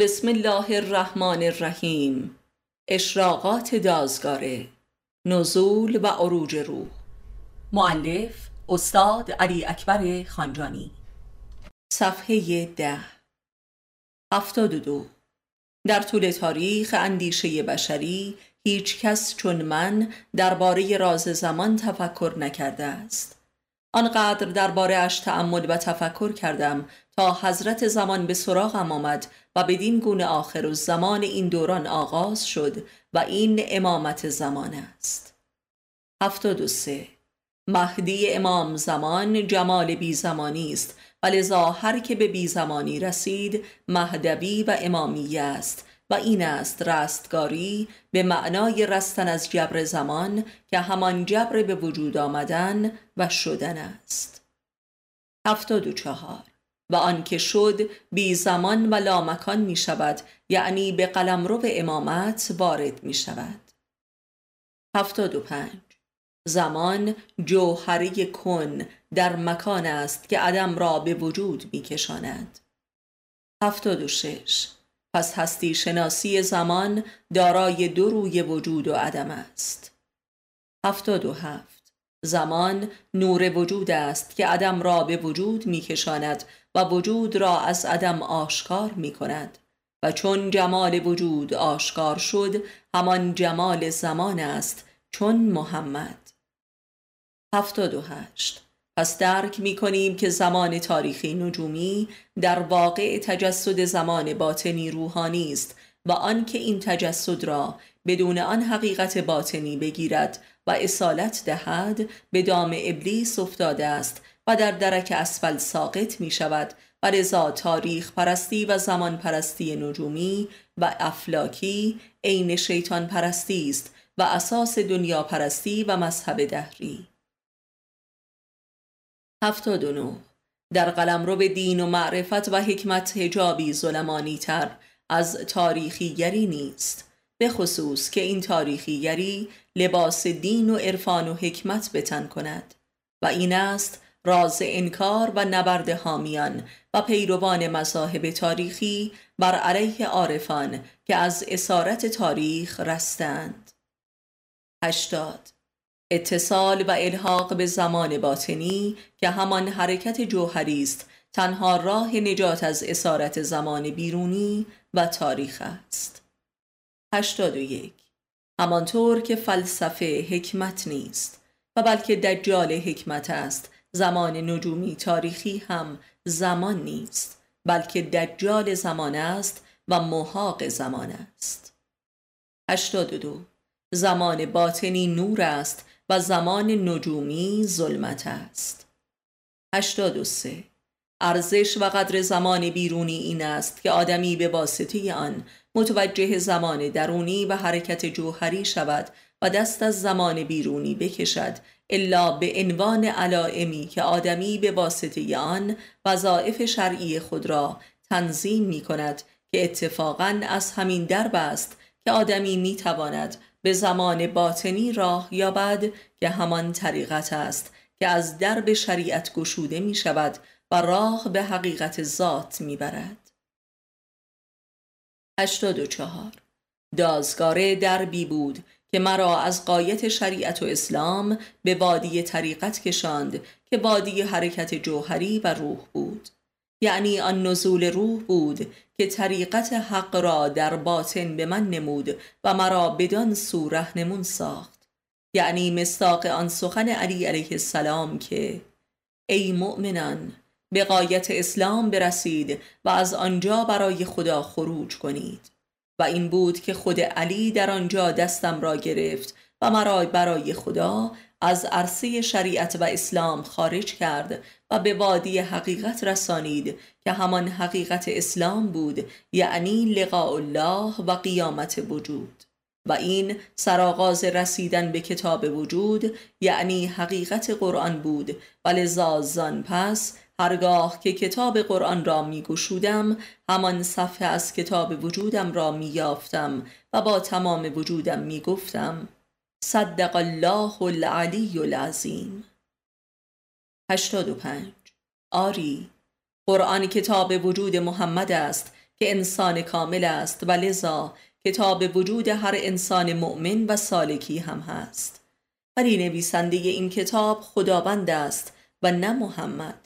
بسم الله الرحمن الرحیم. اشراقات دازگاره نزول و عروج روح. معلف استاد علی اکبر خانجانی. صفحه ده. هفتاد دو. در طول تاریخ اندیشه بشری هیچ کس چون من درباره راز زمان تفکر نکرده است. آنقدر درباره اش تأمل و تفکر کردم تا حضرت زمان به سراغم آمد و بدین گونه آخر و زمان این دوران آغاز شد و این امامت زمان است. هفتاد و سه. مهدی امام زمان جمال بی زمانی است و لذا هر که به بی زمانی رسید مهدوی و امامی است و این است رستگاری به معنای رستن از جبر زمان که همان جبر به وجود آمدن و شدن است. هفتاد و چهار. و آنکه شد بی زمان و لامکان می شود یعنی به قلمرو امامت وارد می شود هفتاد و پنج. زمان جوهره کن در مکان است که عدم را به وجود می کشاند هفتاد و شش. پس هستی شناسی زمان دارای دو روی وجود و عدم است. هفتاد و هفت. زمان نور وجود است که عدم را به وجود می کشاند و وجود را از عدم آشکار می کند و چون جمال وجود آشکار شد همان جمال زمان است چون محمد. هفتاد و هشت. پس درک می کنیم که زمان تاریخی نجومی در واقع تجسد زمان باطنی روحانی است و آنکه این تجسد را بدون آن حقیقت باطنی بگیرد و اصالت دهد به دام ابلیس افتاده است و در درک اسفل ساقط می شود و رضا تاریخ پرستی و زمان پرستی نجومی و افلاکی عین شیطان پرستی است و اساس دنیا پرستی و مذهب دهری. 79 در قلم رو به دین و معرفت و حکمت هجابی ظلمانی تر از تاریخیگری نیست به خصوص که این تاریخیگری لباس دین و عرفان و حکمت بتن کند و این است راز انکار و نبرد حامیان و پیروان مذاهب تاریخی بر علیه عارفان که از اسارت تاریخ رستند. 80 اتصال و الحاق به زمان باطنی که همان حرکت جوهری است تنها راه نجات از اسارت زمان بیرونی و تاریخ است. 81 همانطور که فلسفه حکمت نیست و بلکه دجال حکمت است زمان نجومی تاریخی هم زمان نیست بلکه دجال زمان است و محاق زمان است. 82 زمان باطنی نور است و زمان نجومی ظلمت است. 83 ارزش و قدر زمان بیرونی این است که آدمی به واسطه آن متوجه زمان درونی و حرکت جوهری شود و دست از زمان بیرونی بکشد الا به عنوان علائمی که آدمی به واسطه آن وظائف شرعی خود را تنظیم می کند که اتفاقا از همین درب است که آدمی می تواند به زمان باطنی راه یابد که همان طریقت است که از درب شریعت گشوده می شود و راه به حقیقت ذات می برد 84 دازگاره دربی بود که مرا از قایت شریعت و اسلام به وادی طریقت کشاند که وادی حرکت جوهری و روح بود. یعنی آن نزول روح بود که طریقت حق را در باطن به من نمود و مرا بدان سو رهنمون ساخت. یعنی مستاق آن سخن علی علیه السلام که ای مؤمنان به قایت اسلام برسید و از آنجا برای خدا خروج کنید. و این بود که خود علی در آنجا دستم را گرفت و مرا برای خدا از عرصه شریعت و اسلام خارج کرد و به وادی حقیقت رسانید که همان حقیقت اسلام بود یعنی لقاء الله و قیامت وجود. و این سرآغاز رسیدن به کتاب وجود یعنی حقیقت قرآن بود. و لذا پس هرگاه که کتاب قرآن را می گشودم همان صفحه از کتاب وجودم را می یافتم و با تمام وجودم می گفتم صدق الله العلی العظیم. 85 آری قرآن کتاب وجود محمد است که انسان کامل است و لذا کتاب وجود هر انسان مؤمن و سالکی هم هست. ولی نویسنده این کتاب خداوند است و نه محمد.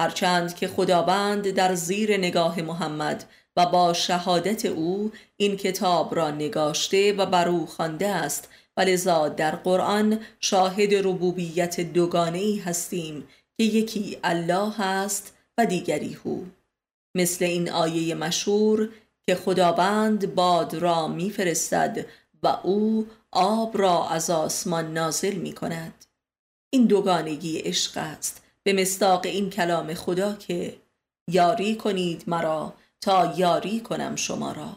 هرچند که خداوند در زیر نگاه محمد و با شهادت او این کتاب را نگاشته و بر او خوانده است و لذا در قرآن شاهد ربوبیت دوگانه ای هستیم که یکی الله است و دیگری هو. مثل این آیه مشهور که خداوند باد را میفرستد و او آب را از آسمان نازل می کند این دوگانگی عشق است به مستاق این کلام خدا که یاری کنید مرا تا یاری کنم شما را.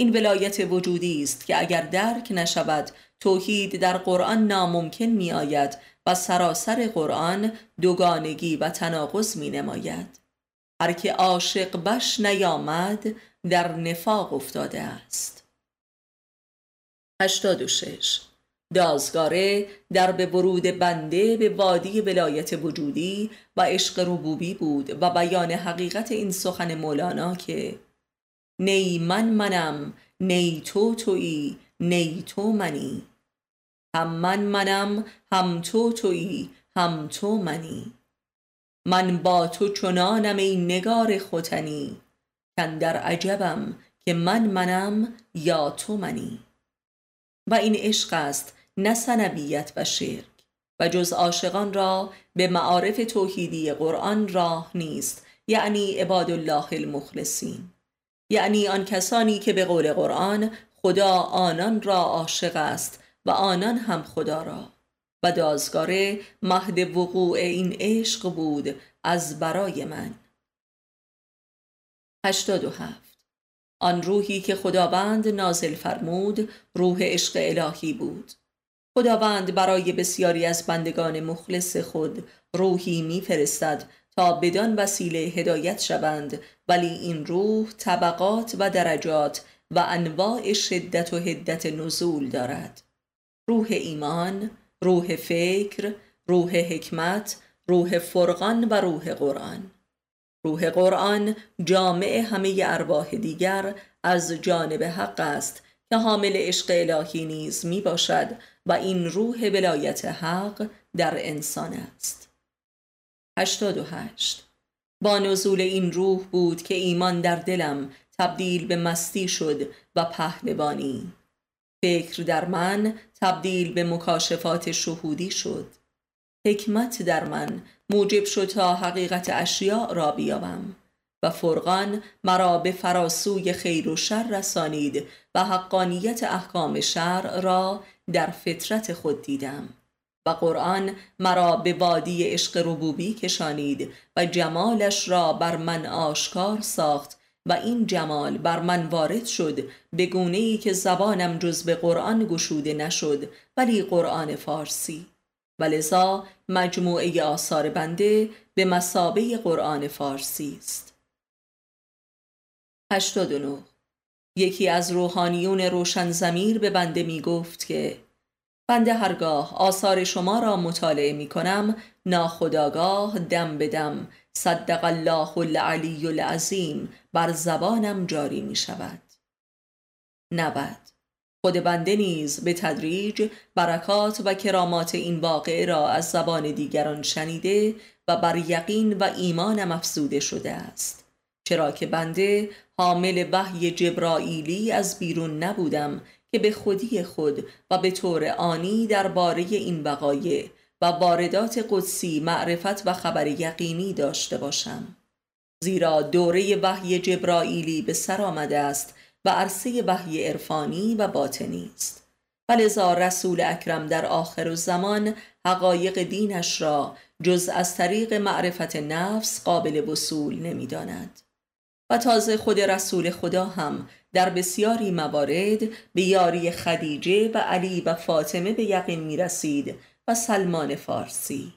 این ولایت وجودی است که اگر درک نشود توحید در قرآن ناممکن می آید و سراسر قرآن دوگانگی و تناقض می نماید هر که عاشق بش نیامد در نفاق افتاده است. 86 دازگاره در به ورود بنده به وادی ولایت وجودی و عشق ربوبی بود و بیان حقیقت این سخن مولانا که نی من منم نی تو تویی نی تو منی. هم من منم هم تو تویی هم تو منی. من با تو چنانم ای نگار ختنی. کن در عجبم که من منم یا تو منی. و این عشق است نه سنبیت و شرک و جز عاشقان را به معارف توحیدی قرآن راه نیست یعنی عباد الله المخلصین. یعنی آن کسانی که به قول قرآن خدا آنان را عاشق است و آنان هم خدا را. و دازگاره مهد وقوع این عشق بود از برای من. 87 آن روحی که خداوند نازل فرمود روح عشق الهی بود. خداوند برای بسیاری از بندگان مخلص خود روحی میفرستد تا بدان وسیله هدایت شوند. ولی این روح طبقات و درجات و انواع شدت و هدت نزول دارد. روح ایمان، روح فکر، روح حکمت، روح فرقان و روح قرآن. روح قرآن جامع همه ارواح دیگر از جانب حق است که حامل عشق الهی نیز می باشد و این روح ولایت حق در انسان است. 88 با نزول این روح بود که ایمان در دلم تبدیل به مستی شد و پهلوانی. فکر در من تبدیل به مکاشفات شهودی شد. حکمت در من موجب شد تا حقیقت اشیاء را بیابم. و فرقان مرا به فراسوی خیر و شر رسانید و حقانیت احکام شرع را در فطرت خود دیدم. و قرآن مرا به وادی عشق ربوبی کشانید و جمالش را بر من آشکار ساخت و این جمال بر من وارد شد به گونه ای که زبانم جز به قرآن گشوده نشد ولی قرآن فارسی. و لذا مجموعه آثار بنده به مسابه قرآن فارسی است. 89 یکی از روحانیون روشن زمیر به بنده می گفت که بنده هرگاه آثار شما را مطالعه می کنم ناخداگاه دم به دم صدق الله العلی العظیم بر زبانم جاری می شود. 90 خود بنده نیز به تدریج برکات و کرامات این واقعه را از زبان دیگران شنیده و بر یقین و ایمانم افزوده شده است. چرا که بنده حامل وحی جبرائیلی از بیرون نبودم که به خودی خود و به طور آنی درباره این وقایع و واردات قدسی معرفت و خبر یقینی داشته باشم. زیرا دوره وحی جبرائیلی به سر آمده است و عرصه وحی عرفانی و باطنی است. ولذا رسول اکرم در آخر زمان حقایق دینش را جز از طریق معرفت نفس قابل وصول نمی‌داند. و تازه خود رسول خدا هم در بسیاری موارد به یاری خدیجه و علی و فاطمه به یقین می رسید و سلمان فارسی.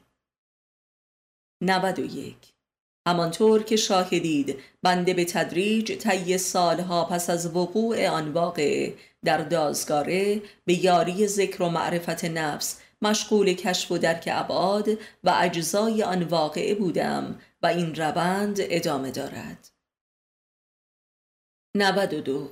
91 همانطور که شاهدید بنده به تدریج طی سالها پس از وقوع آن واقع در دازگاره به یاری ذکر و معرفت نفس مشغول کشف و درک ابعاد و اجزای آن واقعه بودم و این روند ادامه دارد. 92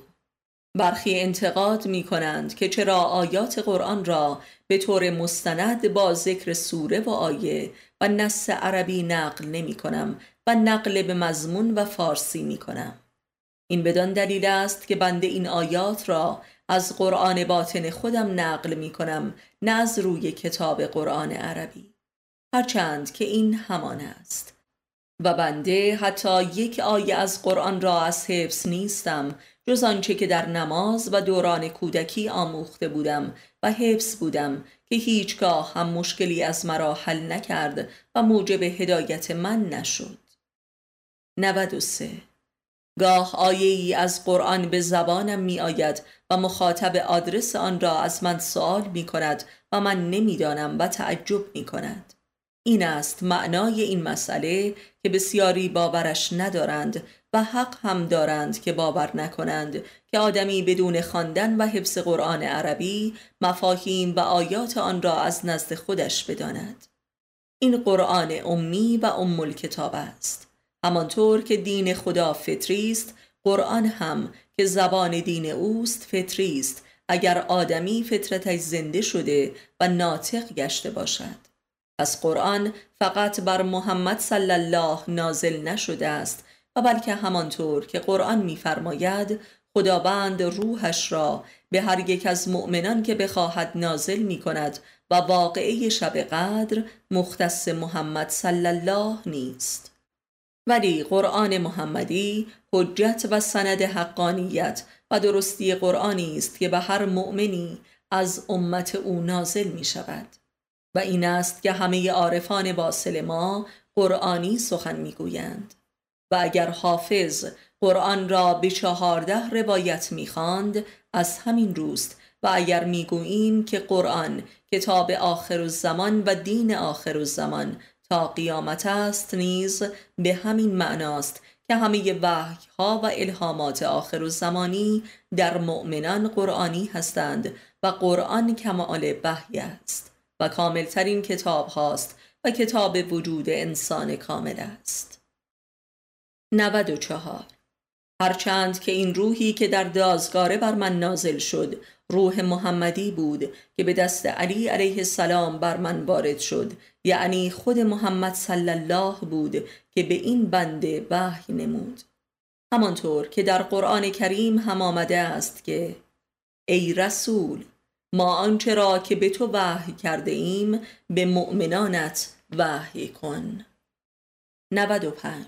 برخی انتقاد می کنند که چرا آیات قرآن را به طور مستند با ذکر سوره و آیه و نص عربی نقل نمی کنم و نقل به مضمون و فارسی می کنم. این بدان دلیل است که بنده این آیات را از قرآن باطن خودم نقل می کنم نه از روی کتاب قرآن عربی. هرچند که این همان است. و بنده حتی یک آیه از قرآن را از حفظ نیستم جز آنچه که در نماز و دوران کودکی آموخته بودم و حفظ بودم که هیچگاه هم مشکلی از مرا حل نکرد و موجب هدایت من نشد. 93 گاه آیه ای از قرآن به زبانم می آید و مخاطب آدرس آن را از من سوال می کند و من نمی‌دانم و تعجب می کند این است معنای این مسئله که بسیاری باورش ندارند و حق هم دارند که باور نکنند که آدمی بدون خواندن و حفظ قرآن عربی مفاهیم و آیات آن را از نزد خودش بداند. این قرآن امی و ام کتاب است. همانطور که دین خدا فطری است قرآن هم که زبان دین اوست فطری است اگر آدمی فطرتش زنده شده و ناطق گشته باشد. پس قرآن فقط بر محمد صلی الله نازل نشده است و بلکه همانطور که قرآن می‌فرماید خداوند روحش را به هر یک از مؤمنان که بخواهد نازل می کند و واقعه شب قدر مختص محمد صلی الله نیست. ولی قرآن محمدی حجت و سند حقانیت و درستی قرآنی است که به هر مؤمنی از امت او نازل می شود و این است که همه عارفان باصل ما قرآنی سخن می‌گویند. و اگر حافظ قرآن را به چهارده روایت می‌خواند از همین روست. و اگر می‌گوییم که قرآن کتاب آخر الزمان و دین آخر الزمان تا قیامت است نیز به همین معناست که همه وحی ها و الهامات آخر الزمانی در مؤمنان قرآنی هستند و قرآن کمال وحی است. و کاملترین کتاب هاست و کتاب وجود انسان کامل است. 94 هرچند که این روحی که در دازگاره بر من نازل شد روح محمدی بود که به دست علی علیه السلام بر من وارد شد یعنی خود محمد صلی الله بود که به این بنده وحی نمود. همانطور که در قرآن کریم هم آمده است که ای رسول ما آنچه را که به تو وحی کرده ایم به مؤمنانت وحی کن. 95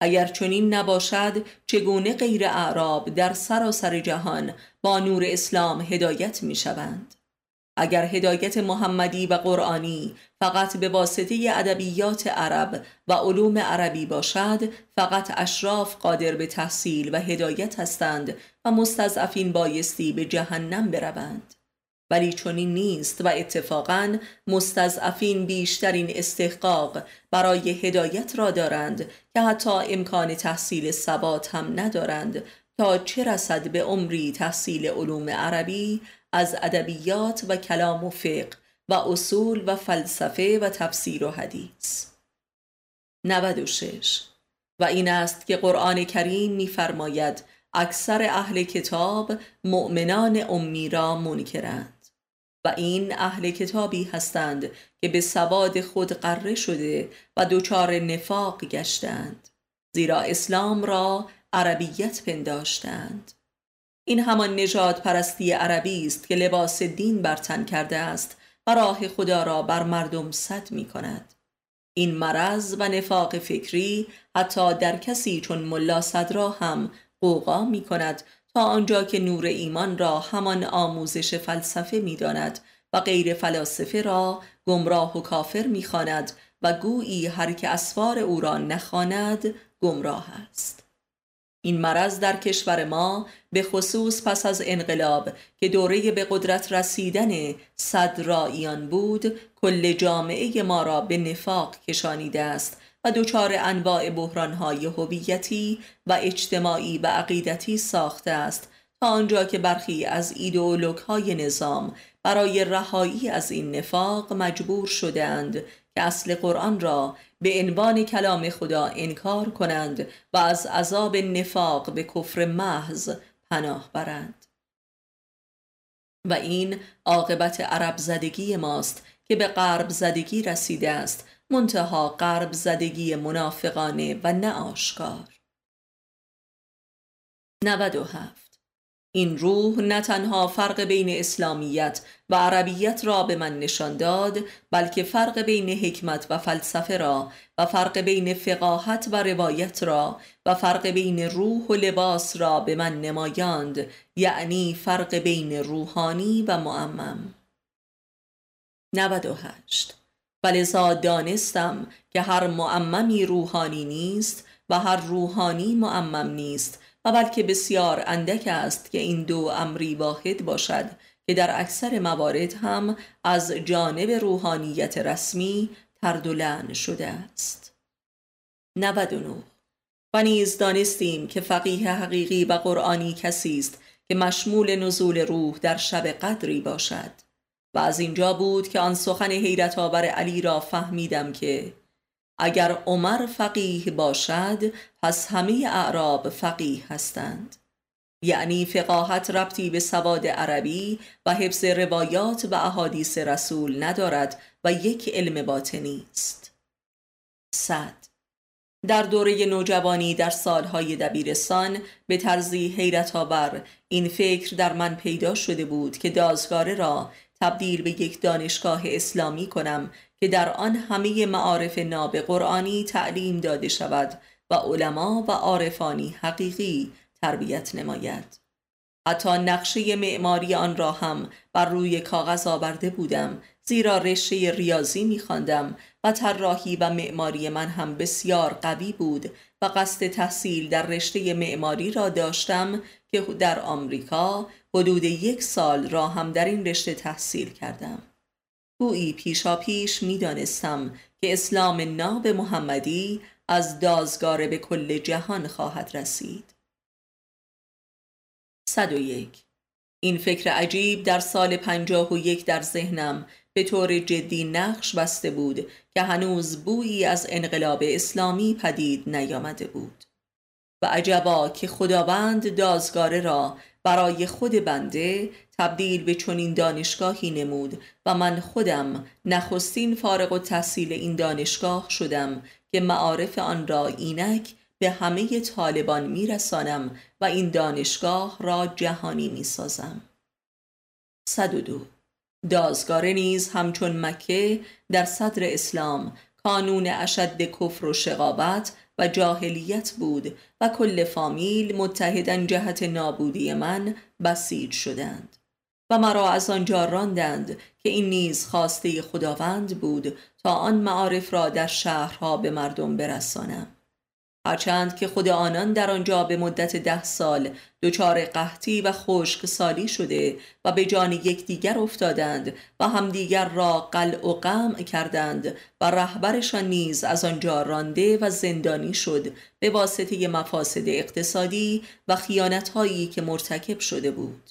اگر چنین نباشد چگونه غیر اعراب در سراسر جهان با نور اسلام هدایت می شوند؟ اگر هدایت محمدی و قرآنی فقط به واسطه ادبیات عرب و علوم عربی باشد فقط اشراف قادر به تحصیل و هدایت هستند و مستضعفین بایستی به جهنم بروند. ولی چنین نیست و اتفاقا مستضعفین بیشترین استحقاق برای هدایت را دارند که حتی امکان تحصیل ثبات هم ندارند. تا چه رسد به عمری تحصیل علوم عربی از ادبیات و کلام و فقه و اصول و فلسفه و تفسیر و حدیث؟ 96 و این است که قرآن کریم می‌فرماید اکثر اهل کتاب مؤمنان امی را منکرند. و این اهل کتابی هستند که به سواد خود قره شده و دچار نفاق گشتند زیرا اسلام را عربیت پنداشتند. این همان نجات پرستی عربی است که لباس دین برتن کرده است و راه خدا را بر مردم صد می کند. این مرض و نفاق فکری حتی در کسی چون ملا صدرا هم قوقا می کند آنجا که نور ایمان را همان آموزش فلسفه می‌داند و غیر فلاسفه را گمراه و کافر می‌خواند و گویی هر که اسفار او را نخواند گمراه است. این مرض در کشور ما به خصوص پس از انقلاب که دوره به قدرت رسیدن صد راییان بود کل جامعه ما را به نفاق کشانیده است و دچار انواع بحرانهای هویتی و اجتماعی و عقیدتی ساخته است. تا آنجا که برخی از ایدئولوگ های نظام برای رهایی از این نفاق مجبور شدهاند که اصل قرآن را به عنوان کلام خدا انکار کنند و از عذاب نفاق به کفر محض پناه برند. و این عاقبت عرب زدگی ماست که به غرب زدگی رسیده است منتها غرب زدگی منافقانه و نه آشکار. 97 این روح نه تنها فرق بین اسلامیت و عربیت را به من نشان داد بلکه فرق بین حکمت و فلسفه را و فرق بین فقاهت و روایت را و فرق بین روح و لباس را به من نمایاند یعنی فرق بین روحانی و معمم. 98 ولذا دانستم که هر معممی روحانی نیست و هر روحانی معمم نیست و بلکه بسیار اندک است که این دو امری واحد باشد که در اکثر موارد هم از جانب روحانیت رسمی تردلن شده است. 99 و نیز دانستیم که فقیه حقیقی و قرآنی کسی است که مشمول نزول روح در شب قدری باشد. و از اینجا بود که آن سخن حیرت آور علی را فهمیدم که اگر عمر فقیه باشد پس همه اعراب فقیه هستند. یعنی فقاهت ربطی به سواد عربی و حفظ روایات و احادیث رسول ندارد و یک علم باطنی است. صد. در دوره نوجوانی در سالهای دبیرستان به طرزی حیرت آور این فکر در من پیدا شده بود که دازگاره را تبدیل به یک دانشگاه اسلامی کنم که در آن همه معارف ناب قرآنی تعلیم داده شود و علما و عارفانی حقیقی تربیت نماید. حتی نقشه معماری آن را هم بر روی کاغذ آورده بودم زیرا رشته ریاضی میخواندم و طراحی و معماری من هم بسیار قوی بود و قصد تحصیل در رشته معماری را داشتم که در آمریکا حدود یک سال را هم در این رشته تحصیل کردم. گویی پیشا پیش می دانستم که اسلام ناب محمدی از دازگاره به کل جهان خواهد رسید. 101 این فکر عجیب در سال پنجاه و یک در ذهنم به طور جدی نقش بسته بود که هنوز بویی از انقلاب اسلامی پدید نیامده بود. و عجبا که خداوند دازگاره را برای خود بنده تبدیل به چنین دانشگاهی نمود و من خودم نخستین فارغ و تحصیل این دانشگاه شدم که معارف آن را اینک به همه طالبان میرسانم و این دانشگاه را جهانی می‌سازم. 102 دازگاره نیز همچون مکه در صدر اسلام کانون اشد کفر و شقابت و جاهلیت بود و کل فامیل متحدن جهت نابودی من بسیج شدند و مرا از آنجا راندند که این نیز خواسته خداوند بود تا آن معارف را در شهرها به مردم برسانم. هرچند که خود آنان در آنجا به مدت ده سال دچار قحطی و خشک سالی شده و به جان یکدیگر افتادند و همدیگر را قلع و قمع کردند و رهبرشان نیز از آنجا رانده و زندانی شد به واسطه مفاسد اقتصادی و خیانتهایی که مرتکب شده بود.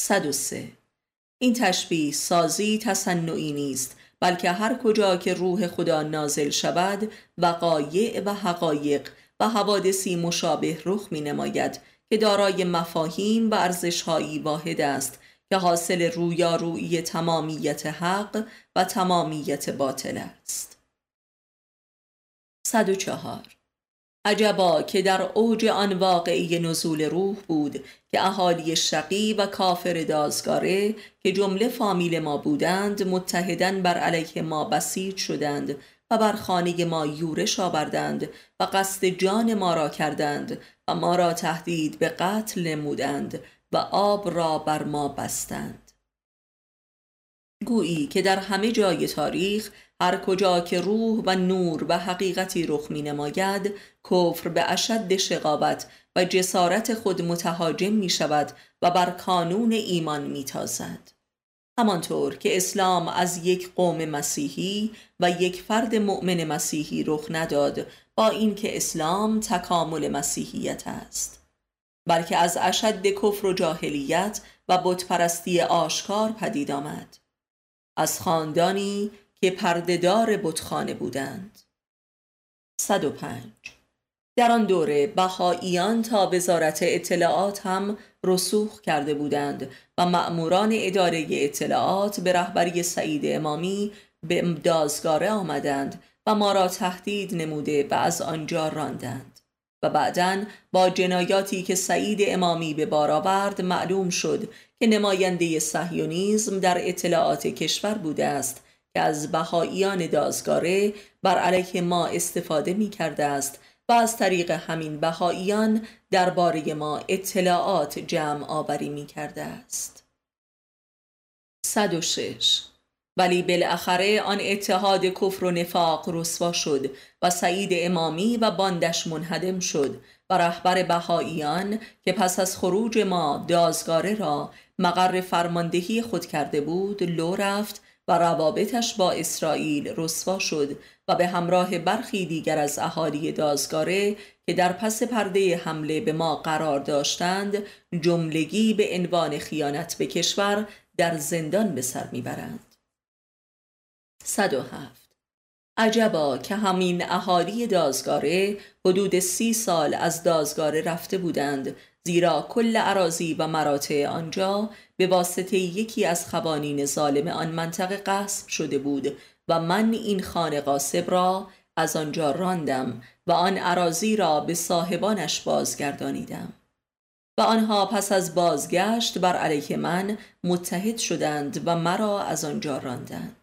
103 این تشبیه سازی تصنعی نیست بلکه هر کجا که روح خدا نازل شود وقایع و حقایق و حوادثی مشابه رخ می نماید که دارای مفاهیم و ارزشهایی واحد است که حاصل رویارویی تمامیت حق و تمامیت باطل است. 104 عجبا که در اوج آن واقعی نزول روح بود که اهالی شقی و کافر دازگاره که جمله فامیل ما بودند متحدن بر علیه ما بسیج شدند و بر خانه ما یورش آوردند و قصد جان ما را کردند و ما را تهدید به قتل نمودند و آب را بر ما بستند. گویی که در همه جای تاریخ هر کجا که روح و نور و حقیقتی رخ می نماید کفر به اشد شقابت و جسارت خود متهاجم می شود و بر کانون ایمان می تازد. همانطور که اسلام از یک قوم مسیحی و یک فرد مؤمن مسیحی رخ نداد با اینکه اسلام تکامل مسیحیت است بلکه از اشد کفر و جاهلیت و بتپرستی آشکار پدید آمد از خاندانی که پردهدار بتخانه بودند. 105 در آن دوره بهاییان تا وزارت اطلاعات هم رسوخ کرده بودند و مأموران اداره اطلاعات به رهبری سعید امامی به دازگاره آمدند و ما را تهدید نموده و از آنجا راندند و بعدا با جنایاتی که سعید امامی به بار آورد معلوم شد که نماینده صهیونیزم در اطلاعات کشور بوده است که از بهاییان دازگاره بر علیه ما استفاده می کرده است و از طریق همین بهاییان درباره ما اطلاعات جمع آوری می کرده است 106 ولی بالاخره آن اتحاد کفر و نفاق رسوا شد و سعید امامی و باندش منهدم شد و رهبر بهاییان که پس از خروج ما دازگاره را مقر فرماندهی خود کرده بود لو رفت و روابطش با اسرائیل رسوا شد و به همراه برخی دیگر از اهالی دازگاره که در پس پرده حمله به ما قرار داشتند جملگی به عنوان خیانت به کشور در زندان به سر می‌برند. 107 عجبا که همین اهالی دازگاره حدود سی سال از دازگاره رفته بودند زیرا کل عراضی و مراتع آنجا به واسطه یکی از خوانین ظالم آن منطقه قصب شده بود و من این خانه قاسب را از آنجا راندم و آن عراضی را به صاحبانش بازگردانیدم. و آنها پس از بازگشت بر علیه من متحد شدند و مرا از آنجا راندند.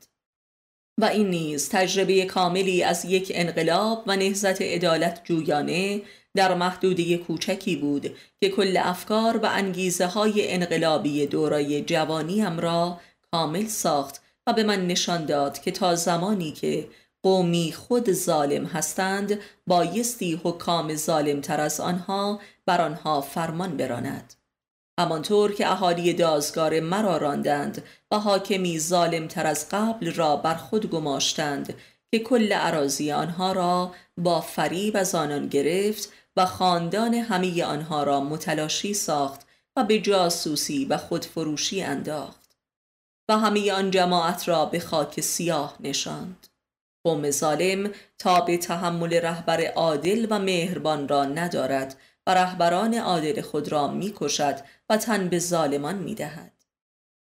و این نیز تجربه کاملی از یک انقلاب و نهزت عدالت جویانه در محدوده کوچکی بود که کل افکار و انگیزه های انقلابی دورای جوانیم را کامل ساخت و به من نشان داد که تا زمانی که قومی خود ظالم هستند بایستی حکام ظالم تر از آنها بر آنها فرمان براند. همانطور که اهالی دازگار مرا راندند و حاکمی ظالم تر از قبل را بر خود گماشتند که کل عراضی آنها را با فریب از آنان گرفت و خاندان همه آنها را متلاشی ساخت و به جاسوسی و خودفروشی انداخت و همه آن جماعت را به خاک سیاه نشاند. قوم ظالم تا به تحمل رهبر عادل و مهربان را ندارد و رهبران عادل خود را می‌کشد و تن به ظالمان می‌دهد.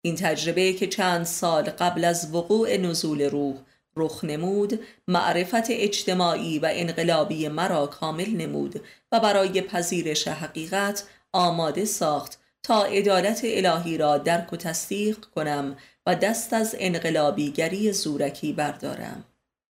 این تجربه که چند سال قبل از وقوع نزول روح رخ نمود معرفت اجتماعی و انقلابی مرا کامل نمود و برای پذیرش حقیقت آماده ساخت تا عدالت الهی را درک و تصدیق کنم و دست از انقلابیگری زورکی بردارم.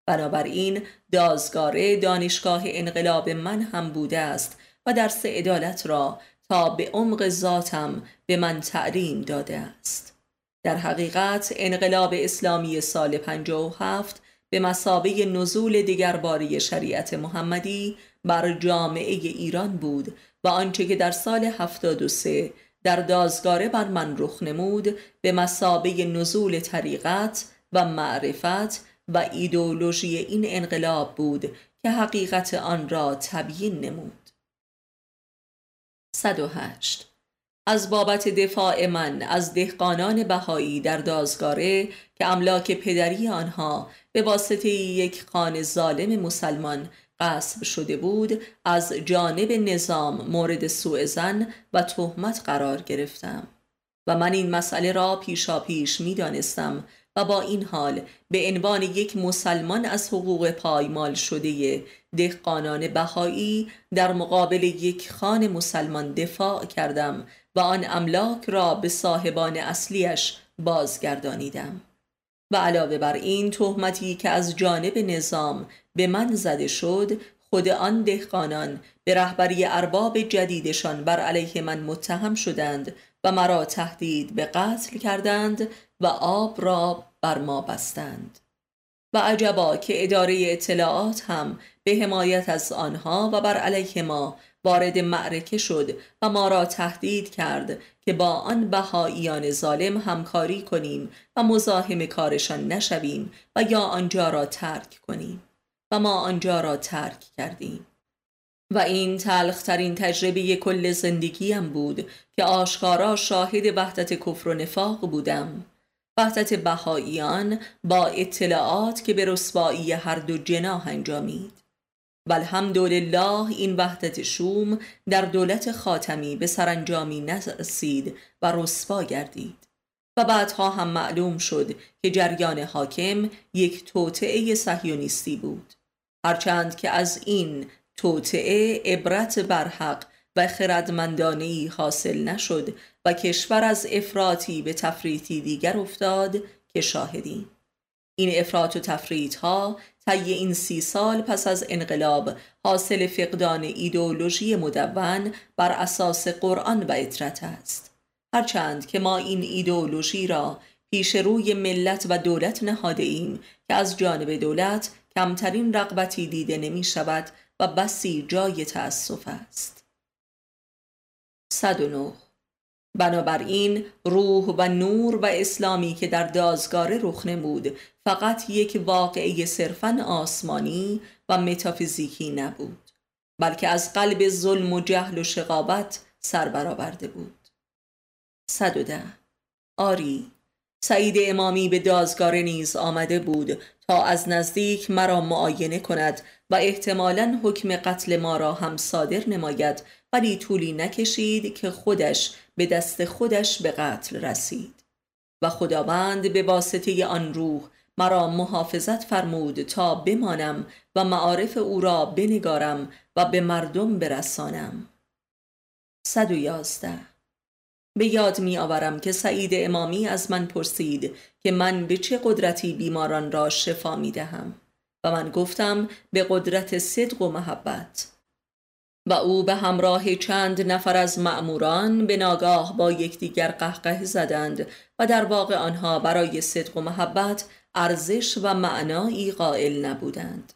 بنابراین دازگاره دانشگاه انقلاب من هم بوده است و درس عدالت را تا به عمق ذاتم به من تعلیم داده است. در حقیقت انقلاب اسلامی سال 57 به مسابه نزول دیگر شریعت محمدی بر جامعه ایران بود و آنچه که در سال 73 در دازگاره بر من رخ نمود به مسابه نزول طریقت و معرفت و ایدولوژی این انقلاب بود که حقیقت آن را تبیین نمود. 108 از بابت دفاع من از دهقانان بهایی در دازگاره که املاک پدری آنها به واسطه یک خان ظالم مسلمان قصب شده بود از جانب نظام مورد سوء زن و تهمت قرار گرفتم. و من این مسئله را پیشا پیش می دانستم و با این حال به عنوان یک مسلمان از حقوق پایمال شده دهقانان بهایی در مقابل یک خان مسلمان دفاع کردم و آن املاک را به صاحبان اصلیش بازگردانیدم. و علاوه بر این تهمتی که از جانب نظام به من زده شد خود آن دهقانان به رهبری ارباب جدیدشان بر علیه من متهم شدند و مرا تهدید به قتل کردند و آب را بر ما بستند. و عجبا که اداره اطلاعات هم به حمایت از آنها و بر علیه ما وارد معرکه شد و ما را تهدید کرد که با آن بهاییان ظالم همکاری کنیم و مزاحم کارشان نشویم و یا آنجا را ترک کنیم. و ما آنجا را ترک کردیم. و این تلخترین تجربه کل زندگیم بود که آشکارا شاهد وحدت کفر و نفاق بودم. وحدت بهاییان با اطلاعات که به رسوایی هر دو جناح انجامید. و الحمدلله این وحدت شوم در دولت خاتمی به سرانجامی نرسید و رسوا گردید. و بعدها هم معلوم شد که جریان حاکم یک توطعه صهیونیستی بود. هرچند که از این توطعه عبرت بر و خردمندانهی حاصل نشد و کشور از افراطی به تفریطی دیگر افتاد که شاهدیم این افراط و تفریط ها طی این سی سال پس از انقلاب حاصل فقدان ایدئولوژی مدون بر اساس قرآن و اطرت است. هرچند که ما این ایدئولوژی را پیش روی ملت و دولت نهاده ایم که از جانب دولت کمترین رقبتی دیده نمی شود و بسی جای تأسف است. 109 بنابراین روح و نور و اسلامی که در دازگاره رخ نمود فقط یک واقعه صرفا آسمانی و متافیزیکی نبود بلکه از قلب ظلم و جهل و شقابت سر برآورده بود. 110 آری سعید امامی به دازگاره نیز آمده بود تا از نزدیک مرا معاینه کند و احتمالا حکم قتل ما را هم صادر نماید ولی طولی نکشید که خودش به دست خودش به قتل رسید. و خداوند به واسطه آن روح مرا محافظت فرمود تا بمانم و معارف او را بنگارم و به مردم برسانم. 111 به یاد می آورم که سعید امامی از من پرسید که من به چه قدرتی بیماران را شفا می دهم و من گفتم به قدرت صدق و محبت. و او به همراه چند نفر از مأموران به ناگاه با یکدیگر قهقه زدند و در واقع آنها برای صدق و محبت ارزش و معنایی قائل نبودند.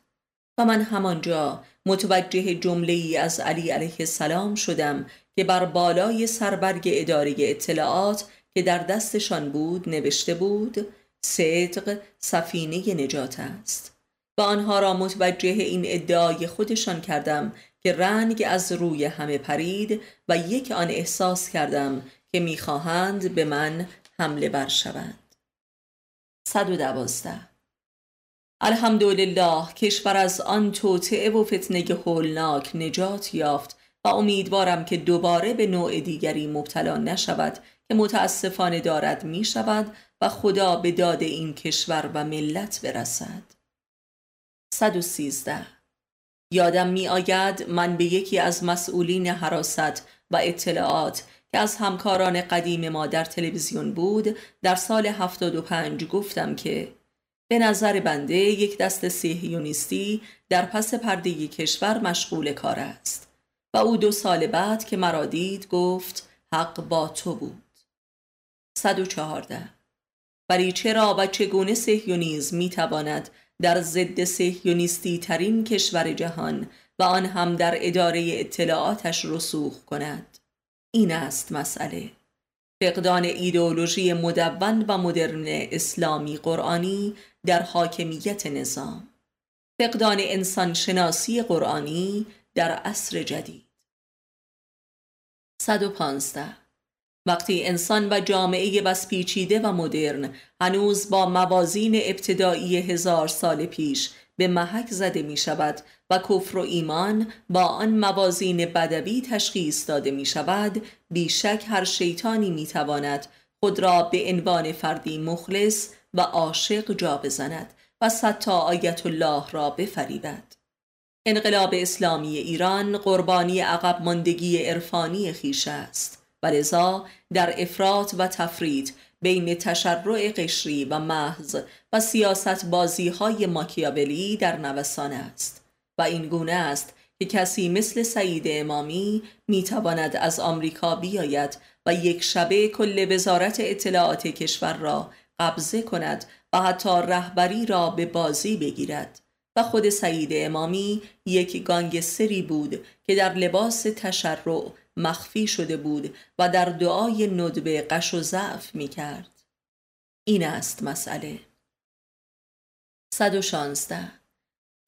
و من همانجا متوجه جمله ای از علی علیه السلام شدم که بر بالای سربرگ اداره اطلاعات که در دستشان بود نوشته بود صدق سفینه نجات است. و آنها را متوجه این ادعای خودشان کردم که رنگ از روی همه پرید و یک آن احساس کردم که می‌خواهند به من حمله بر شوند. 112 الحمدلله کشور از آن توطعه و فتنه هولناک نجات یافت و امیدوارم که دوباره به نوع دیگری مبتلا نشود که متاسفانه دارد می شود و خدا به داد این کشور و ملت برسد. 113 یادم می آید من به یکی از مسئولین حراست و اطلاعات که از همکاران قدیم ما در تلویزیون بود در سال 75 گفتم که به نظر بنده یک دست سیهیونیستی در پس پرده کشور مشغول کار است. و او دو سال بعد که مرا دید گفت حق با تو بود. 114 ولی چرا و چگونه سهیونیزم می تواند در ضد سهیونیستی ترین کشور جهان و آن هم در اداره اطلاعاتش رسوخ کند. این است مسئله. فقدان ایدئولوژی مدون و مدرن اسلامی قرآنی در حاکمیت نظام. فقدان انسان شناسی قرآنی در عصر جدید. 115 وقتی انسان و جامعه بس پیچیده و مدرن هنوز با موازین ابتدایی هزار سال پیش به محک زده می شود و کفر و ایمان با آن موازین بدوی تشخیص داده می شود بیشک هر شیطانی می تواند خود را به عنوان فردی مخلص و عاشق جا بزند و ستا آیت الله را بفریبد. انقلاب اسلامی ایران قربانی عقب ماندگی عرفانی خیش است. و در افراط و تفرید بین تشرع قشری و محض و سیاست بازی های ماکیابلی در نوسان است و این گونه است که کسی مثل سعید امامی می‌تواند از آمریکا بیاید و یک شبه کل وزارت اطلاعات کشور را قبضه کند و حتی رهبری را به بازی بگیرد و خود سعید امامی یک گانگستری بود که در لباس تشرع مخفی شده بود و در دعای ندبه قش و ضعف می کرد. این است مسئله 116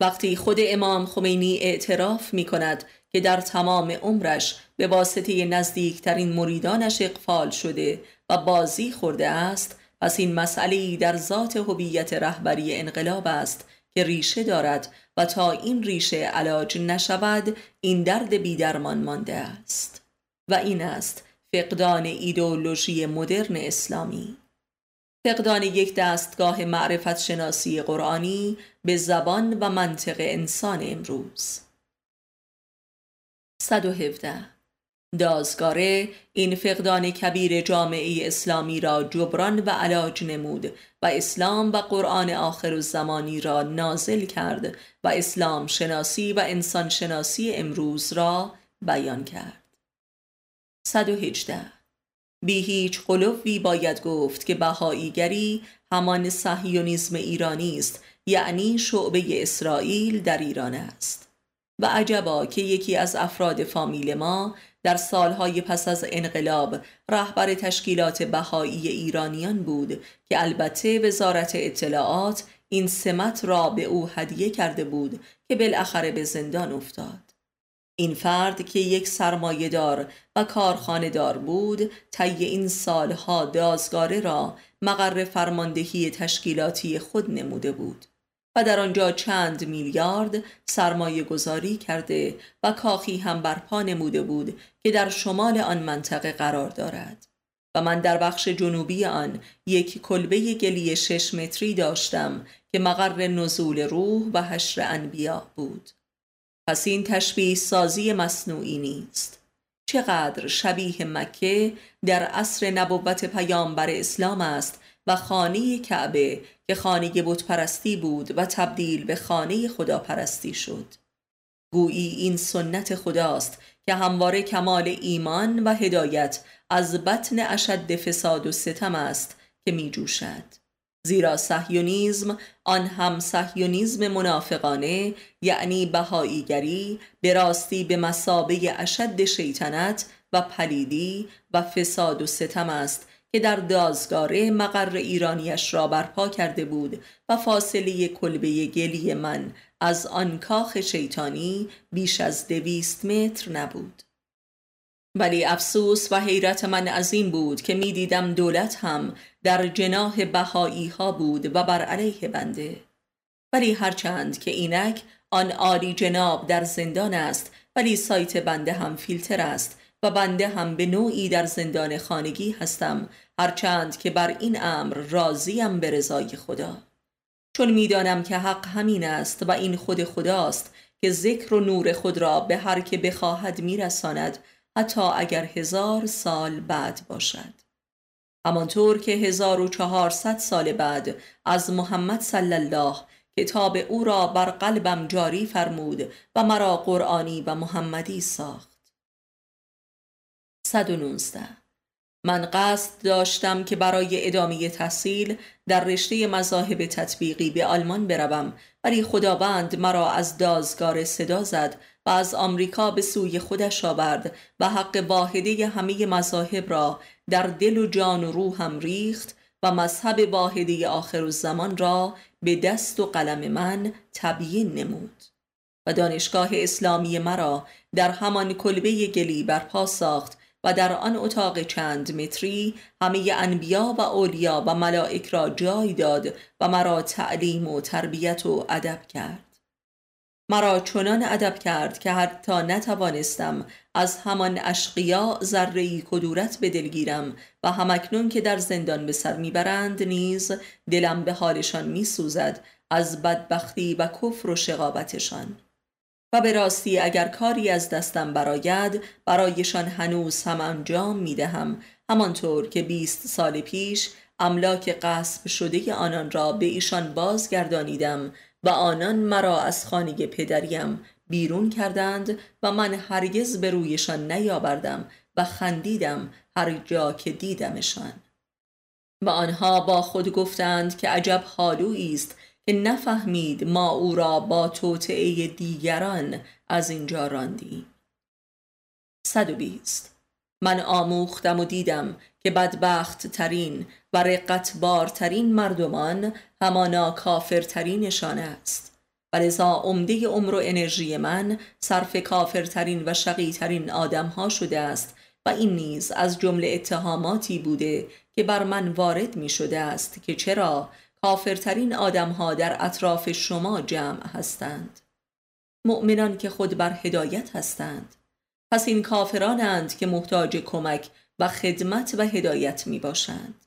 وقتی خود امام خمینی اعتراف می کند که در تمام عمرش به واسطه نزدیکترین مریدانش اقفال شده و بازی خورده است پس این مسئله در ذات هویت رهبری انقلاب است که ریشه دارد و تا این ریشه علاج نشود این درد بیدرمان مانده است. و این است فقدان ایدئولوژی مدرن اسلامی. فقدان یک دستگاه معرفت شناسی قرآنی به زبان و منطق انسان امروز. 117 دازگاره این فقدان کبیر جامعه اسلامی را جبران و علاج نمود و اسلام و قرآن آخر زمانی را نازل کرد و اسلام شناسی و انسان شناسی امروز را بیان کرد. 118 بی هیچ قلوی باید گفت که بهاییگری همان صهیونیسم ایرانی است یعنی شعبه اسرائیل در ایران است. و عجبا که یکی از افراد فامیل ما در سالهای پس از انقلاب رهبر تشکیلات بهایی ایرانیان بود که البته وزارت اطلاعات این سمت را به او هدیه کرده بود که بالاخره به زندان افتاد. این فرد که یک دار و کارخانه دار بود طی این سالها دازگاره را مقر فرماندهی تشکیلاتی خود نموده بود. و در آنجا چند میلیارد سرمایه گذاری کرده و کاخی هم برپا نموده بود که در شمال آن منطقه قرار دارد. و من در بخش جنوبی آن یک کلبه گلی شش متری داشتم که مقر نزول روح و حشر انبیا بود. پس این تشبیه سازی مصنوعی نیست. چقدر شبیه مکه در عصر نبوت پیامبر اسلام است و خانه کعبه که خانه بتپرستی بود و تبدیل به خانه خداپرستی شد. گویی این سنت خداست که همواره کمال ایمان و هدایت از بطن اشد فساد و ستم است که می جوشد زیرا سهیونیزم آن هم سهیونیزم منافقانه یعنی بهاییگری به راستی به مسابه اشد شیطنت و پلیدی و فساد و ستم است که در دازگاره مقر ایرانیش را برپا کرده بود و فاصله کلبه گلی من از آن کاخ شیطانی بیش از دویست متر نبود. ولی افسوس و حیرت من از این بود که می دیدم دولت هم در جناه بهایی ها بود و بر علیه بنده. ولی هرچند که اینک آن عالی جناب در زندان است ولی سایت بنده هم فیلتر است و بنده هم به نوعی در زندان خانگی هستم هرچند که بر این امر راضیم به رضای خدا. چون می‌دانم که حق همین است و این خود خداست که ذکر و نور خود را به هر که بخواهد میرساند حتی اگر هزار سال بعد باشد. همانطور که هزار و چهارصد سال بعد از محمد صلی الله کتاب او را بر قلبم جاری فرمود و مرا قرآنی و محمدی ساخت. 119 من قصد داشتم که برای ادامه تحصیل در رشته مذاهب تطبیقی به آلمان بروم ولی خداوند مرا از دازگار صدا زد و از آمریکا به سوی خودش آورد و حق واحده همه مذاهب را در دل و جان و روحم ریخت و مذهب واحده آخر الزمان را به دست و قلم من تبیین نمود. و دانشگاه اسلامی مرا در همان کلبه گلی برپا ساخت و در آن اتاق چند متری همه انبیا و اولیا و ملائک را جای داد و مرا تعلیم و تربیت و ادب کرد. مرا چنان ادب کرد که حتی نتوانستم از همان اشقیا ذره کدورت به دل گیرم و همکنون که در زندان به سر می‌برند نیز دلم به حالشان میسوزد از بدبختی و کفر و شقابتشان و به راستی اگر کاری از دستم براید برایشان هنوز هم انجام می دهم همانطور که بیست سال پیش املاک قصب شده آنان را به ایشان بازگردانیدم و آنان مرا از خانه پدریم بیرون کردند و من هرگز به رویشان نیاوردم و خندیدم هر جا که دیدمشان. و آنها با خود گفتند که عجب حالویی است که نفهمید ما او را با توطعه دیگران از اینجا راندیم. 120 من آموختم و دیدم که بدبخت ترین و رقتبارترین مردمان همانا کافرترینشان است. و لذا عمده عمر و انرژی من صرف کافرترین و شقیترین آدم ها شده است و این نیز از جمله اتهاماتی بوده که بر من وارد می شده است که چرا کافرترین آدمها در اطراف شما جمع هستند. مؤمنان که خود بر هدایت هستند. پس این کافرانند که محتاج کمک و خدمت و هدایت می باشند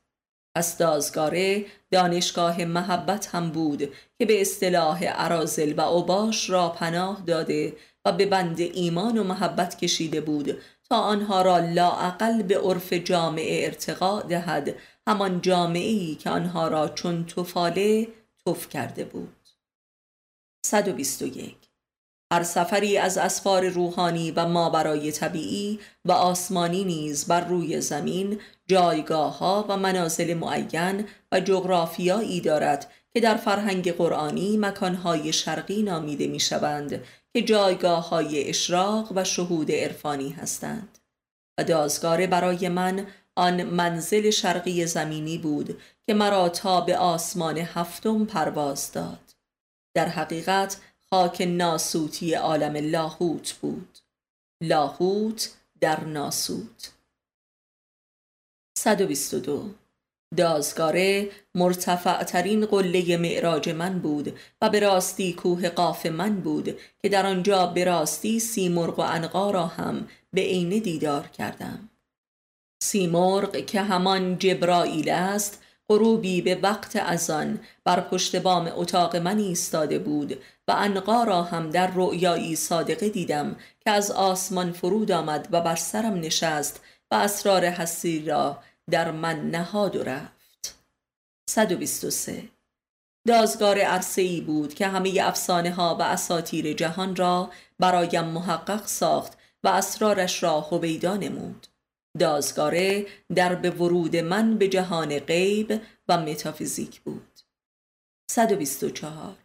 پس دازگاره دانشگاه محبت هم بود که به اصطلاح عرازل و اوباش را پناه داده و به بند ایمان و محبت کشیده بود تا آنها را لاعقل به عرف جامعه ارتقا دهد. همان جامعه ای که آنها را چون توفاله توف کرده بود. 121 هر سفری از اسفار روحانی و ما برای طبیعی و آسمانی نیز بر روی زمین جایگاه ها و منازل معین و جغرافیایی دارد که در فرهنگ قرآنی مکانهای شرقی نامیده می شوند که جایگاه های اشراق و شهود عرفانی هستند. و دازگاره برای من آن منزل شرقی زمینی بود که مرا تا به آسمان هفتم پرواز داد. در حقیقت خاک ناسوتی عالم لاهوت بود. لاهوت در ناسوت. 122 دازگاره مرتفع ترین قله معراج من بود و به راستی کوه قاف من بود که در آنجا به راستی سیمرغ و انقا را هم به عین دیدار کردم. سیمرغ که همان جبرائیل است غروبی به وقت ازان بر پشت بام اتاق من ایستاده بود و انقا را هم در رؤیایی صادقه دیدم که از آسمان فرود آمد و بر سرم نشست و اسرار هستی را در من نهاد و رفت. 123 دازگار عرصه ای بود که همه افسانه ها و اساتیر جهان را برایم محقق ساخت و اسرارش را هویدا نمود. دازگاره در به ورود من به جهان غیب و متافیزیک بود. 124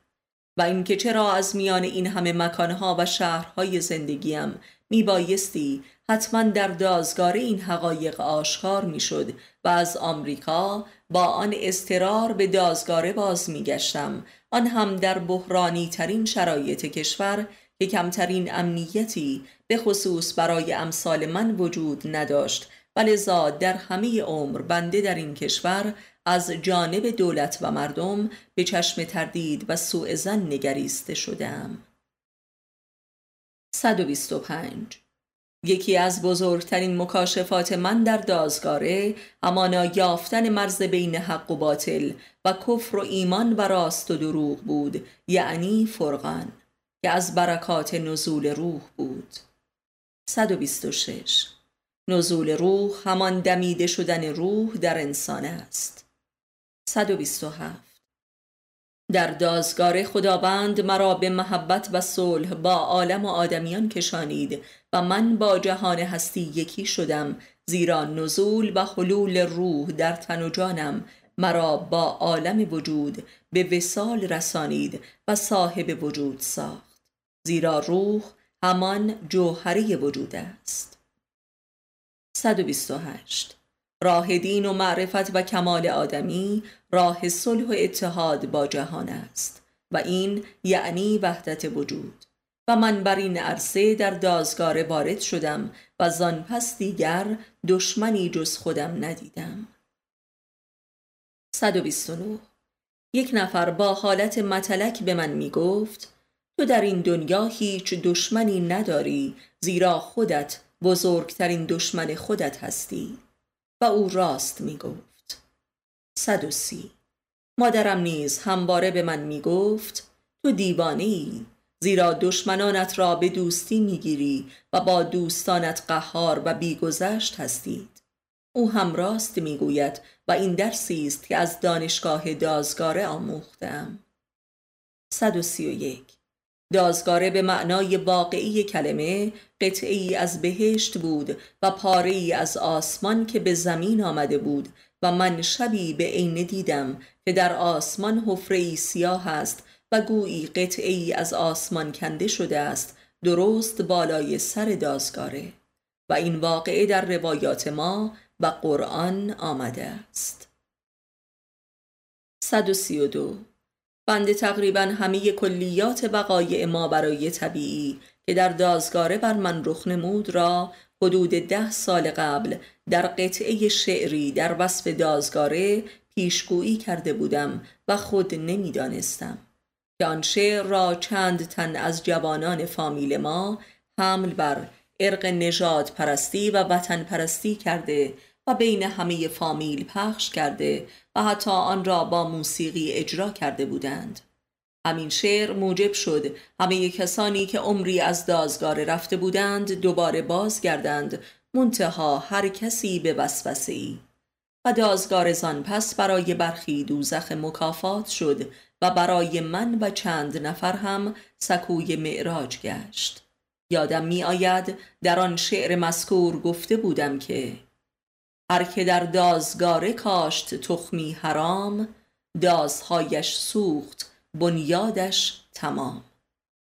و اینکه چرا از میان این همه مکانها و شهرهای زندگیم میبایستی حتما در دازگاره این حقایق آشکار می‌شد و از آمریکا با آن استرار به دازگاره باز میگشتم. آن هم در بحرانی ترین شرایط کشور که کمترین امنیتی به خصوص برای امثال من وجود نداشت. و لذا در همه عمر بنده در این کشور از جانب دولت و مردم به چشم تردید و سوء زن نگریسته شدم 125 یکی از بزرگترین مکاشفات من در دازگاره همانا یافتن مرز بین حق و باطل و کفر و ایمان و راست و دروغ بود یعنی فرقان که از برکات نزول روح بود. 126 نزول روح همان دمیده شدن روح در انسان است. 127 در دازگار خداوند مرا به محبت و صلح با عالم و آدمیان کشانید و من با جهان هستی یکی شدم زیرا نزول و حلول روح در تن و جانم. مرا با عالم وجود به وسال رسانید و صاحب وجود ساخت. زیرا روح همان جوهری وجود است. 128 راه دین و معرفت و کمال آدمی راه صلح و اتحاد با جهان است و این یعنی وحدت وجود. و من بر این عرصه در دازگار وارد شدم و زان پس دیگر دشمنی جز خودم ندیدم. 129 یک نفر با حالت متلک به من می گفت تو در این دنیا هیچ دشمنی نداری زیرا خودت بزرگترین دشمن خودت هستی. و او راست می گفت 130 مادرم نیز همواره به من می گفت تو دیوانه ای زیرا دشمنانت را به دوستی می‌گیری و با دوستانت قهار و بیگذشت هستید. او هم راست می‌گوید و این درسی است که از دانشگاه دازگاره آموختم 131 دازگاره به معنای واقعی کلمه قطعی از بهشت بود و پاره ای از آسمان که به زمین آمده بود و من شبی به عین دیدم که در آسمان حفره سیاه است و گویی قطعه ای از آسمان کنده شده است درست بالای سر دازگاره. و این واقعه در روایات ما و قرآن آمده است. 132 بند تقریبا همه کلیات وقایع ما برای طبیعی که در دازگاره بر من رخ نمود را حدود ده سال قبل در قطعه شعری در وصف دازگاره پیشگویی کرده بودم و خود نمی‌دانستم که آن شعر را چند تن از جوانان فامیل ما حمل بر ارق نژاد پرستی و وطن پرستی کرده و بین همه فامیل پخش کرده و حتی آن را با موسیقی اجرا کرده بودند. همین شعر موجب شد. همه کسانی که عمری از دازگار رفته بودند دوباره بازگردند. منتها هر کسی به وسوسه ای و دازگار زان پس برای برخی دوزخ مکافات شد و برای من و چند نفر هم سکوی معراج گشت. یادم می آید در آن شعر مذکور گفته بودم که هر که در دازگاره کاشت تخمی حرام دازهایش سوخت بنیادش تمام.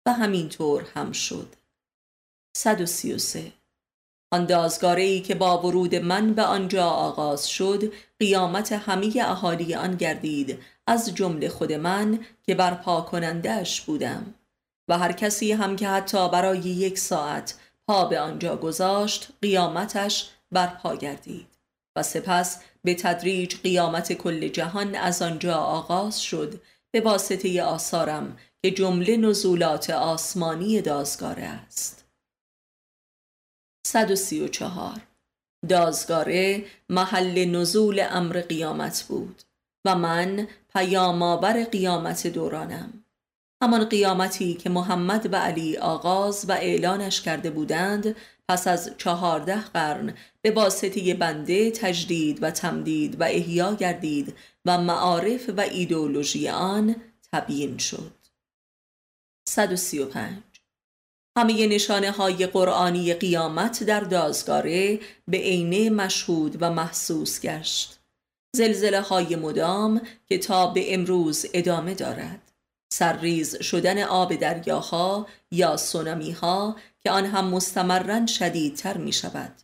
و همینطور هم شد. 133 آن دازگاره ای که با ورود من به آنجا آغاز شد قیامت همه اهالی آن گردید از جمله خود من که برپا کنندش بودم. و هر کسی هم که حتی برای یک ساعت پا به آنجا گذاشت قیامتش برپا گردید. و سپس به تدریج قیامت کل جهان از آنجا آغاز شد به واسطه آثارم که جمله نزولات آسمانی دازگاره است. 134 دازگاره محل نزول امر قیامت بود و من پیامآور قیامت دورانم. همان قیامتی که محمد و علی آغاز و اعلانش کرده بودند پس از چهارده قرن به واسطه بنده تجدید و تمدید و احیا گردید و معارف و ایدئولوژی آن تبیین شد. 135 همه نشانه های قرآنی قیامت در دازگاره به عینه مشهود و محسوس گشت. زلزله های مدام که تا به امروز ادامه دارد. سرریز شدن آب دریاها یا سونامی ها که آن هم مستمرا شدیدتر می شود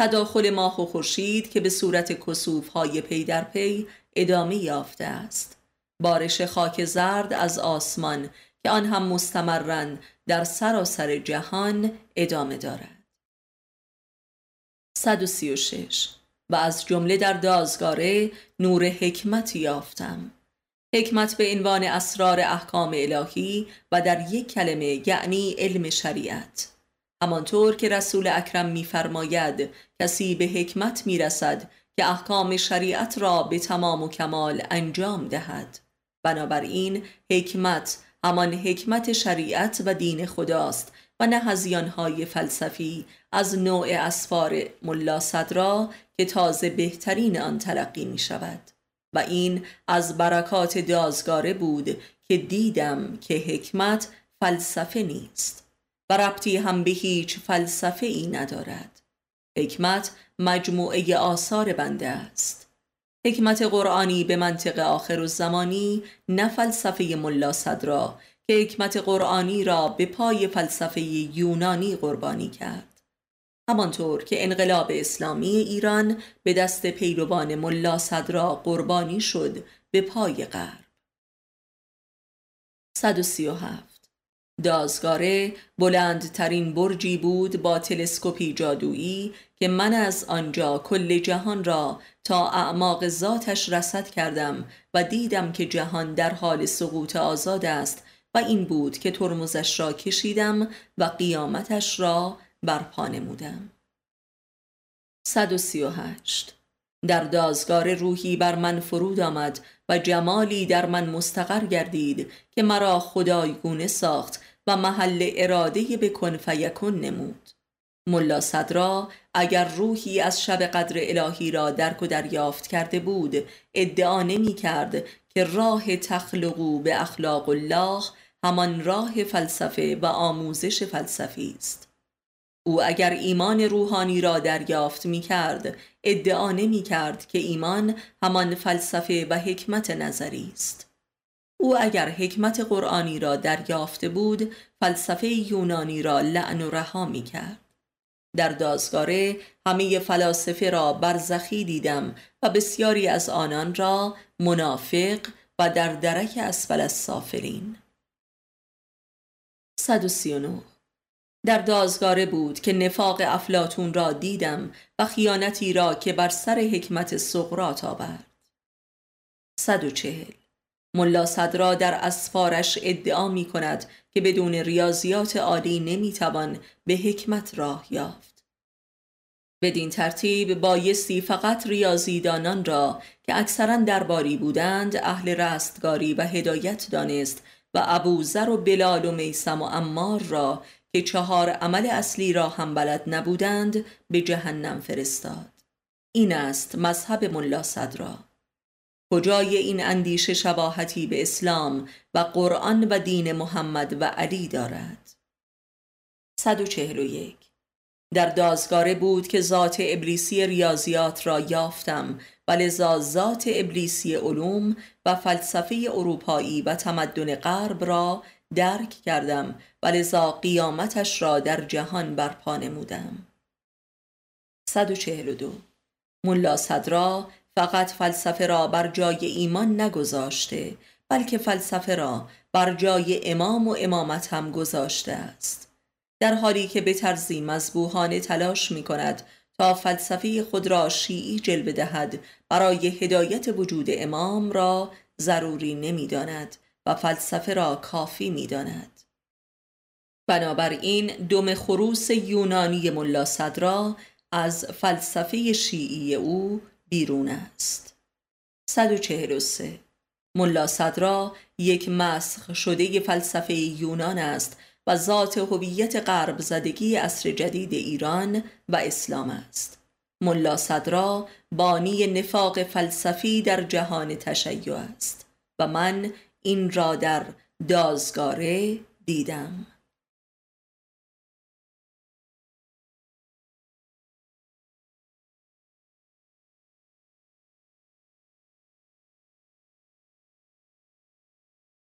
تداخل ماه و خورشید که به صورت کسوف های پی در پی ادامه یافته است. بارش خاک زرد از آسمان که آن هم مستمرا در سراسر جهان ادامه دارد. 136 و از جمله در دازگاره نور حکمت یافتم. حکمت به عنوان اسرار احکام الهی و در یک کلمه یعنی علم شریعت. همانطور که رسول اکرم میفرماید کسی به حکمت می‌رسد که احکام شریعت را به تمام و کمال انجام دهد. بنابراین حکمت همان حکمت شریعت و دین خداست و نه هزیانهای فلسفی از نوع اسفار ملا صدرا که تازه بهترین آن تلقی می شود و این از برکات دازگاره بود که دیدم که حکمت فلسفه نیست و ربطی هم به هیچ فلسفه ای ندارد. حکمت مجموعه آثار بنده است. حکمت قرآنی به منطق آخر و زمانی نه فلسفه ملا صدرا که حکمت قرآنی را به پای فلسفه یونانی قربانی کرد. همانطور که انقلاب اسلامی ایران به دست پیروان ملا صدرا قربانی شد به پای غرب. 137 دازگاره بلندترین برجی بود با تلسکوپی جادویی که من از آنجا کل جهان را تا اعماق ذاتش رسد کردم و دیدم که جهان در حال سقوط آزاد است و این بود که ترمزش را کشیدم و قیامتش را برپا نمودم. 138 در دازگار روحی بر من فرود آمد و جمالی در من مستقر گردید که مرا خدایگونه ساخت و محل اراده به کن فیکن نمود. ملا صدرا اگر روحی از شب قدر الهی را درک و دریافت کرده بود ادعا نمی کرد که راه تخلقو به اخلاق الله همان راه فلسفه و آموزش فلسفی است. او اگر ایمان روحانی را دریافت می کرد ادعا نمی کرد که ایمان همان فلسفه و حکمت نظری است. او اگر حکمت قرآنی را دریافته بود فلسفه یونانی را لعن و رها می کرد در دازگاره همه فلاسفه را برزخی دیدم و بسیاری از آنان را منافق و در درک اسفل السافلین. 139 در دازگاره بود که نفاق افلاتون را دیدم و خیانتی را که بر سر حکمت سقرات آورد. 140 ملا صدرا در اسفارش ادعا می کند که بدون ریاضیات عالی نمی‌توان به حکمت راه یافت. بدین ترتیب بایستی فقط ریاضیدانان را که اکثرا درباری بودند اهل رستگاری و هدایت دانست و ابوذر و بلال و میسم و امار را که چهار عمل اصلی را هم بلد نبودند به جهنم فرستاد. این است مذهب ملا صدرا کجای این اندیشه شباهتی به اسلام و قرآن و دین محمد و علی دارد؟ 141 در دازگاره بود که ذات ابلیسی ریاضیات را یافتم و ذات ابلیسی علوم و فلسفه اروپایی و تمدن غرب را درک کردم و لذا قیامتش را در جهان برپا نمودم. 142 ملا صدرا فقط فلسفه را بر جای ایمان نگذاشته بلکه فلسفه را بر جای امام و امامت هم گذاشته است. در حالی که به طرزی مذبوحانه تلاش می کند تا فلسفه خود را شیعی جلوه دهد برای هدایت وجود امام را ضروری نمی‌داند. و فلسفه را کافی می‌داند. بنابراین دم خروس یونانی ملا صدرا از فلسفه شیعی او بیرون است. 143 ملا صدرا یک مسخ شده فلسفه یونان است و ذات هویت غرب زدگی عصر جدید ایران و اسلام است. ملا صدرا بانی نفاق فلسفی در جهان تشیع است و من این را در دازگاره دیدم.